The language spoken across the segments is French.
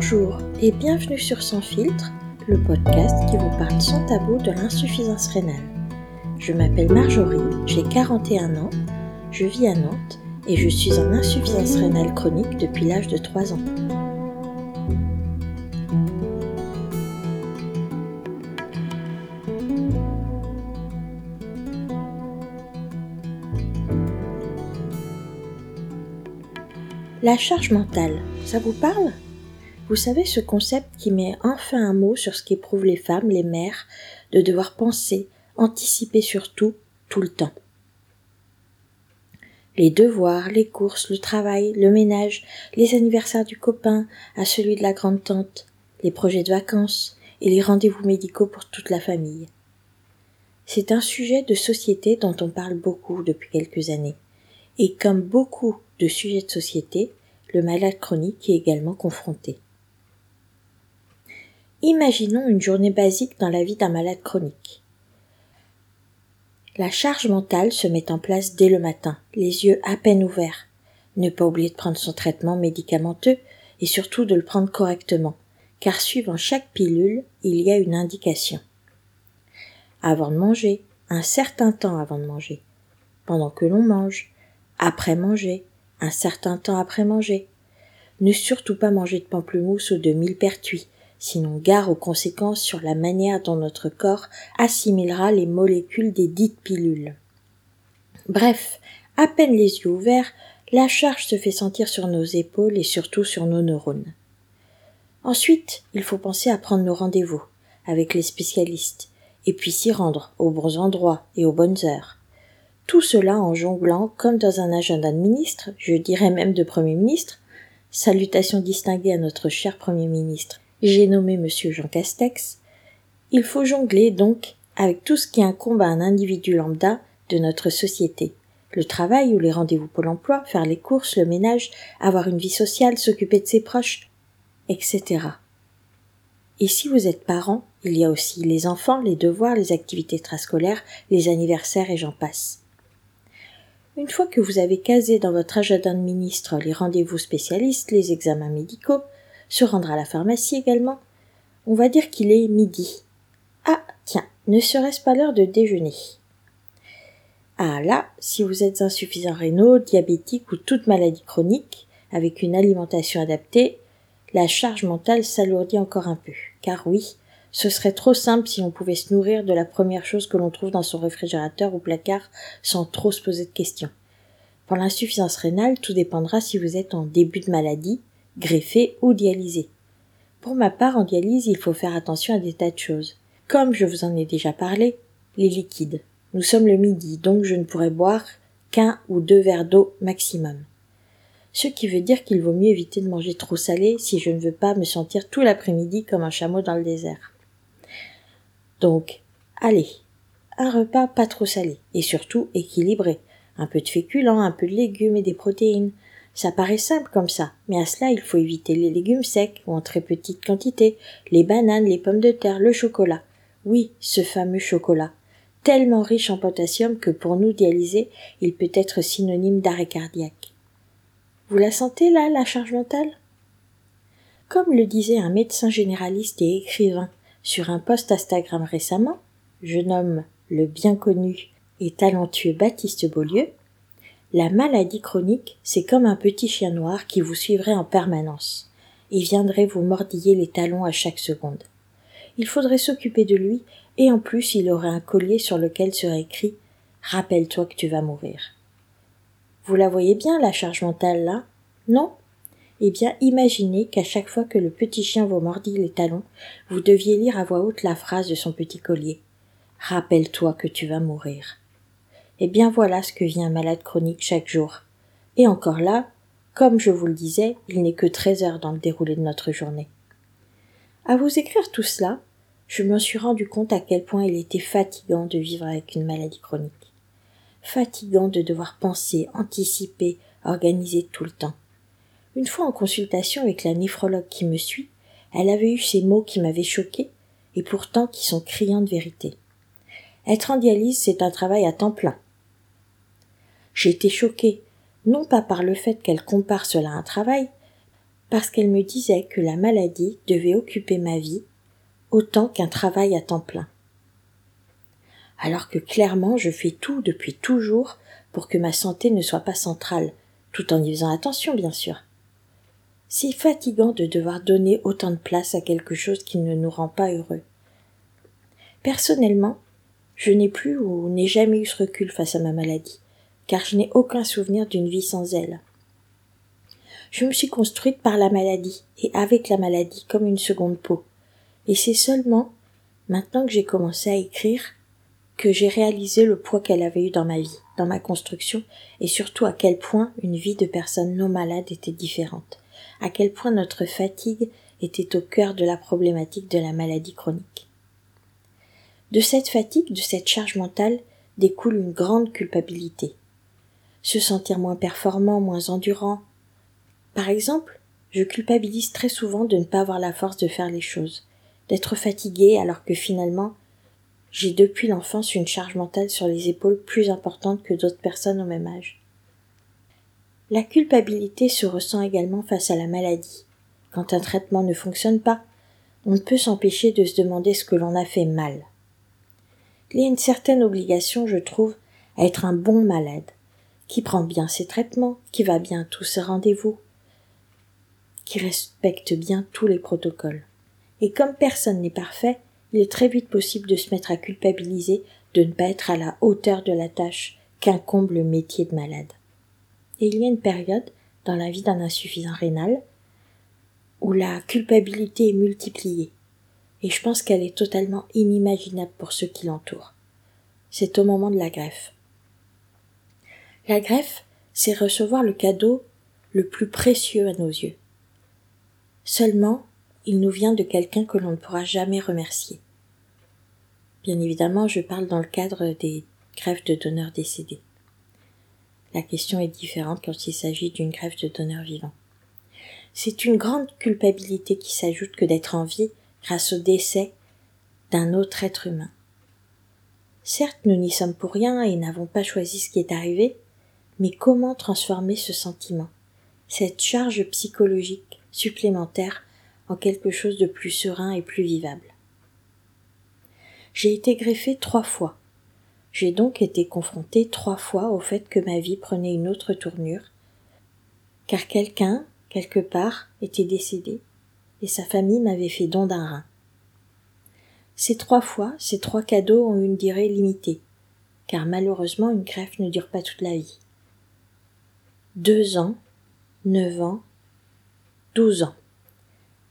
Bonjour et bienvenue sur Sans filtre, le podcast qui vous parle sans tabou de l'insuffisance rénale. Je m'appelle Marjorie, j'ai 41 ans, je vis à Nantes et je suis en insuffisance rénale chronique depuis l'âge de 3 ans. La charge mentale, ça vous parle? Vous savez ce concept qui met enfin un mot sur ce qu'éprouvent les femmes, les mères, de devoir penser, anticiper sur tout, tout le temps. Les devoirs, les courses, le travail, le ménage, les anniversaires du copain à celui de la grande tante, les projets de vacances et les rendez-vous médicaux pour toute la famille. C'est un sujet de société dont on parle beaucoup depuis quelques années. Et comme beaucoup de sujets de société, le malade chronique est également confronté. Imaginons une journée basique dans la vie d'un malade chronique. La charge mentale se met en place dès le matin, les yeux à peine ouverts. Ne pas oublier de prendre son traitement médicamenteux et surtout de le prendre correctement, car suivant chaque pilule, il y a une indication. Avant de manger, un certain temps avant de manger, pendant que l'on mange, après manger, un certain temps après manger. Ne surtout pas manger de pamplemousse ou de millepertuis, sinon gare aux conséquences sur la manière dont notre corps assimilera les molécules des dites pilules. Bref, à peine les yeux ouverts, la charge se fait sentir sur nos épaules et surtout sur nos neurones. Ensuite, il faut penser à prendre nos rendez-vous avec les spécialistes, et puis s'y rendre aux bons endroits et aux bonnes heures. Tout cela en jonglant comme dans un agenda de ministre, je dirais même de Premier ministre. Salutations distinguées à notre cher Premier ministre. J'ai nommé Monsieur Jean Castex. Il faut jongler donc avec tout ce qui incombe à un individu lambda de notre société. Le travail ou les rendez-vous pour l'emploi, faire les courses, le ménage, avoir une vie sociale, s'occuper de ses proches, etc. Et si vous êtes parent, il y a aussi les enfants, les devoirs, les activités extrascolaires, les anniversaires et j'en passe. Une fois que vous avez casé dans votre agenda de ministre les rendez-vous spécialistes, les examens médicaux, se rendre à la pharmacie également, on va dire qu'il est midi. Ah, tiens, ne serait-ce pas l'heure de déjeuner? Ah là, si vous êtes insuffisant rénaux, diabétique ou toute maladie chronique, avec une alimentation adaptée, la charge mentale s'alourdit encore un peu. Car oui, ce serait trop simple si on pouvait se nourrir de la première chose que l'on trouve dans son réfrigérateur ou placard sans trop se poser de questions. Pour l'insuffisance rénale, tout dépendra si vous êtes en début de maladie, greffé ou dialysé. Pour ma part, en dialyse, il faut faire attention à des tas de choses. Comme je vous en ai déjà parlé, les liquides. Nous sommes le midi, donc je ne pourrai boire qu'un ou deux verres d'eau maximum. Ce qui veut dire qu'il vaut mieux éviter de manger trop salé si je ne veux pas me sentir tout l'après-midi comme un chameau dans le désert. Donc, allez, un repas pas trop salé et surtout équilibré. Un peu de féculents, un peu de légumes et des protéines. Ça paraît simple comme ça, mais à cela il faut éviter les légumes secs ou en très petite quantité, les bananes, les pommes de terre, le chocolat. Oui, ce fameux chocolat, tellement riche en potassium que pour nous dialysés, il peut être synonyme d'arrêt cardiaque. Vous la sentez là, la charge mentale? Comme le disait un médecin généraliste et écrivain sur un post Instagram récemment, je nomme le bien connu et talentueux Baptiste Beaulieu, la maladie chronique, c'est comme un petit chien noir qui vous suivrait en permanence et viendrait vous mordiller les talons à chaque seconde. Il faudrait s'occuper de lui et en plus il aurait un collier sur lequel serait écrit Rappelle-toi que tu vas mourir. Vous la voyez bien, la charge mentale là? Non? Eh bien, imaginez qu'à chaque fois que le petit chien vous mordit les talons, vous deviez lire à voix haute la phrase de son petit collier. Rappelle-toi que tu vas mourir. Eh bien voilà ce que vit un malade chronique chaque jour. Et encore là, comme je vous le disais, il n'est que treize heures dans le déroulé de notre journée. À vous écrire tout cela, je me suis rendu compte à quel point il était fatigant de vivre avec une maladie chronique. Fatigant de devoir penser, anticiper, organiser tout le temps. Une fois en consultation avec la néphrologue qui me suit, elle avait eu ces mots qui m'avaient choqué et pourtant qui sont criants de vérité. Être en dialyse, c'est un travail à temps plein. J'ai été choquée, non pas par le fait qu'elle compare cela à un travail, parce qu'elle me disait que la maladie devait occuper ma vie autant qu'un travail à temps plein. Alors que clairement je fais tout depuis toujours pour que ma santé ne soit pas centrale, tout en y faisant attention bien sûr. C'est fatigant de devoir donner autant de place à quelque chose qui ne nous rend pas heureux. Personnellement, je n'ai plus ou n'ai jamais eu ce recul face à ma maladie, car je n'ai aucun souvenir d'une vie sans elle. Je me suis construite par la maladie et avec la maladie comme une seconde peau. Et c'est seulement maintenant que j'ai commencé à écrire que j'ai réalisé le poids qu'elle avait eu dans ma vie, dans ma construction, et surtout à quel point une vie de personne non malade était différente, à quel point notre fatigue était au cœur de la problématique de la maladie chronique. De cette fatigue, de cette charge mentale, découle une grande culpabilité. Se sentir moins performant, moins endurant. Par exemple, je culpabilise très souvent de ne pas avoir la force de faire les choses, d'être fatigué alors que finalement j'ai depuis l'enfance une charge mentale sur les épaules plus importante que d'autres personnes au même âge. La culpabilité se ressent également face à la maladie. Quand un traitement ne fonctionne pas, on ne peut s'empêcher de se demander ce que l'on a fait mal. Il y a une certaine obligation, je trouve, à être un bon malade, qui prend bien ses traitements, qui va bien tous ses rendez-vous, qui respecte bien tous les protocoles. Et comme personne n'est parfait, il est très vite possible de se mettre à culpabiliser de ne pas être à la hauteur de la tâche qu'incombe le métier de malade. Et il y a une période dans la vie d'un insuffisant rénal où la culpabilité est multipliée. Et je pense qu'elle est totalement inimaginable pour ceux qui l'entourent. C'est au moment de la greffe. La greffe, c'est recevoir le cadeau le plus précieux à nos yeux. Seulement, il nous vient de quelqu'un que l'on ne pourra jamais remercier. Bien évidemment, je parle dans le cadre des greffes de donneurs décédés. La question est différente quand il s'agit d'une greffe de donneurs vivants. C'est une grande culpabilité qui s'ajoute que d'être en vie grâce au décès d'un autre être humain. Certes, nous n'y sommes pour rien et n'avons pas choisi ce qui est arrivé, mais comment transformer ce sentiment, cette charge psychologique supplémentaire en quelque chose de plus serein et plus vivable? J'ai été greffée trois fois. J'ai donc été confrontée trois fois au fait que ma vie prenait une autre tournure, car quelqu'un, quelque part, était décédé, et sa famille m'avait fait don d'un rein. Ces trois fois, ces trois cadeaux ont une durée limitée, car malheureusement une greffe ne dure pas toute la vie. Deux ans, neuf ans, douze ans.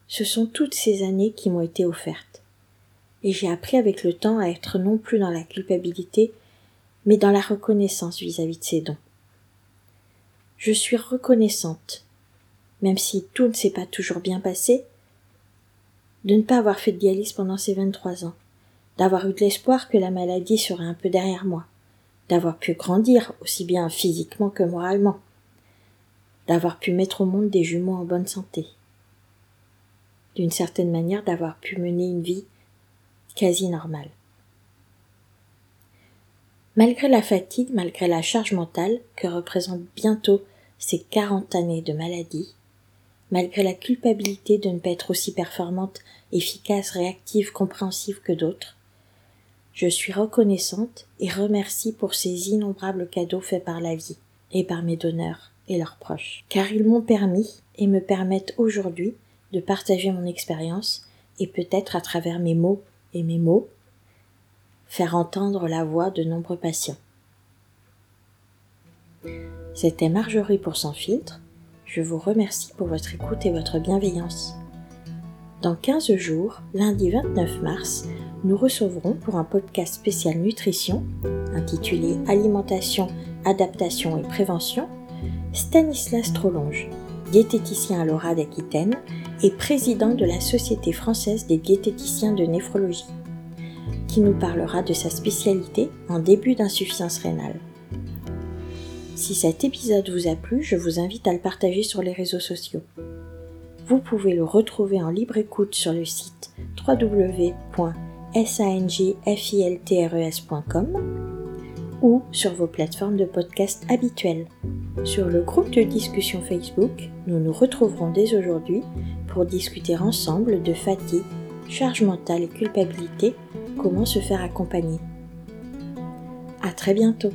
Ce sont toutes ces années qui m'ont été offertes. Et j'ai appris avec le temps à être non plus dans la culpabilité, mais dans la reconnaissance vis-à-vis de ces dons. Je suis reconnaissante, même si tout ne s'est pas toujours bien passé, de ne pas avoir fait de dialyse pendant ces 23 ans, d'avoir eu de l'espoir que la maladie serait un peu derrière moi, d'avoir pu grandir aussi bien physiquement que moralement, d'avoir pu mettre au monde des jumeaux en bonne santé, d'une certaine manière d'avoir pu mener une vie quasi normale. Malgré la fatigue, malgré la charge mentale que représentent bientôt ces quarante années de maladie, malgré la culpabilité de ne pas être aussi performante, efficace, réactive, compréhensive que d'autres, je suis reconnaissante et remercie pour ces innombrables cadeaux faits par la vie et par mes donneurs et leurs proches, car ils m'ont permis et me permettent aujourd'hui de partager mon expérience et peut-être à travers mes mots et mes mots, faire entendre la voix de nombreux patients. C'était Marjorie pour Sans filtre. Je vous remercie pour votre écoute et votre bienveillance. Dans 15 jours, lundi 29 mars, nous recevrons pour un podcast spécial nutrition, intitulé Alimentation, adaptation et prévention, Stanislas Trolonge, diététicien à l'ORA d'Aquitaine et président de la Société française des diététiciens de néphrologie, qui nous parlera de sa spécialité en début d'insuffisance rénale. Si cet épisode vous a plu, je vous invite à le partager sur les réseaux sociaux. Vous pouvez le retrouver en libre écoute sur le site www.sangjfiltres.com ou sur vos plateformes de podcast habituelles. Sur le groupe de discussion Facebook, nous nous retrouverons dès aujourd'hui pour discuter ensemble de fatigue, charge mentale et culpabilité, comment se faire accompagner. À très bientôt!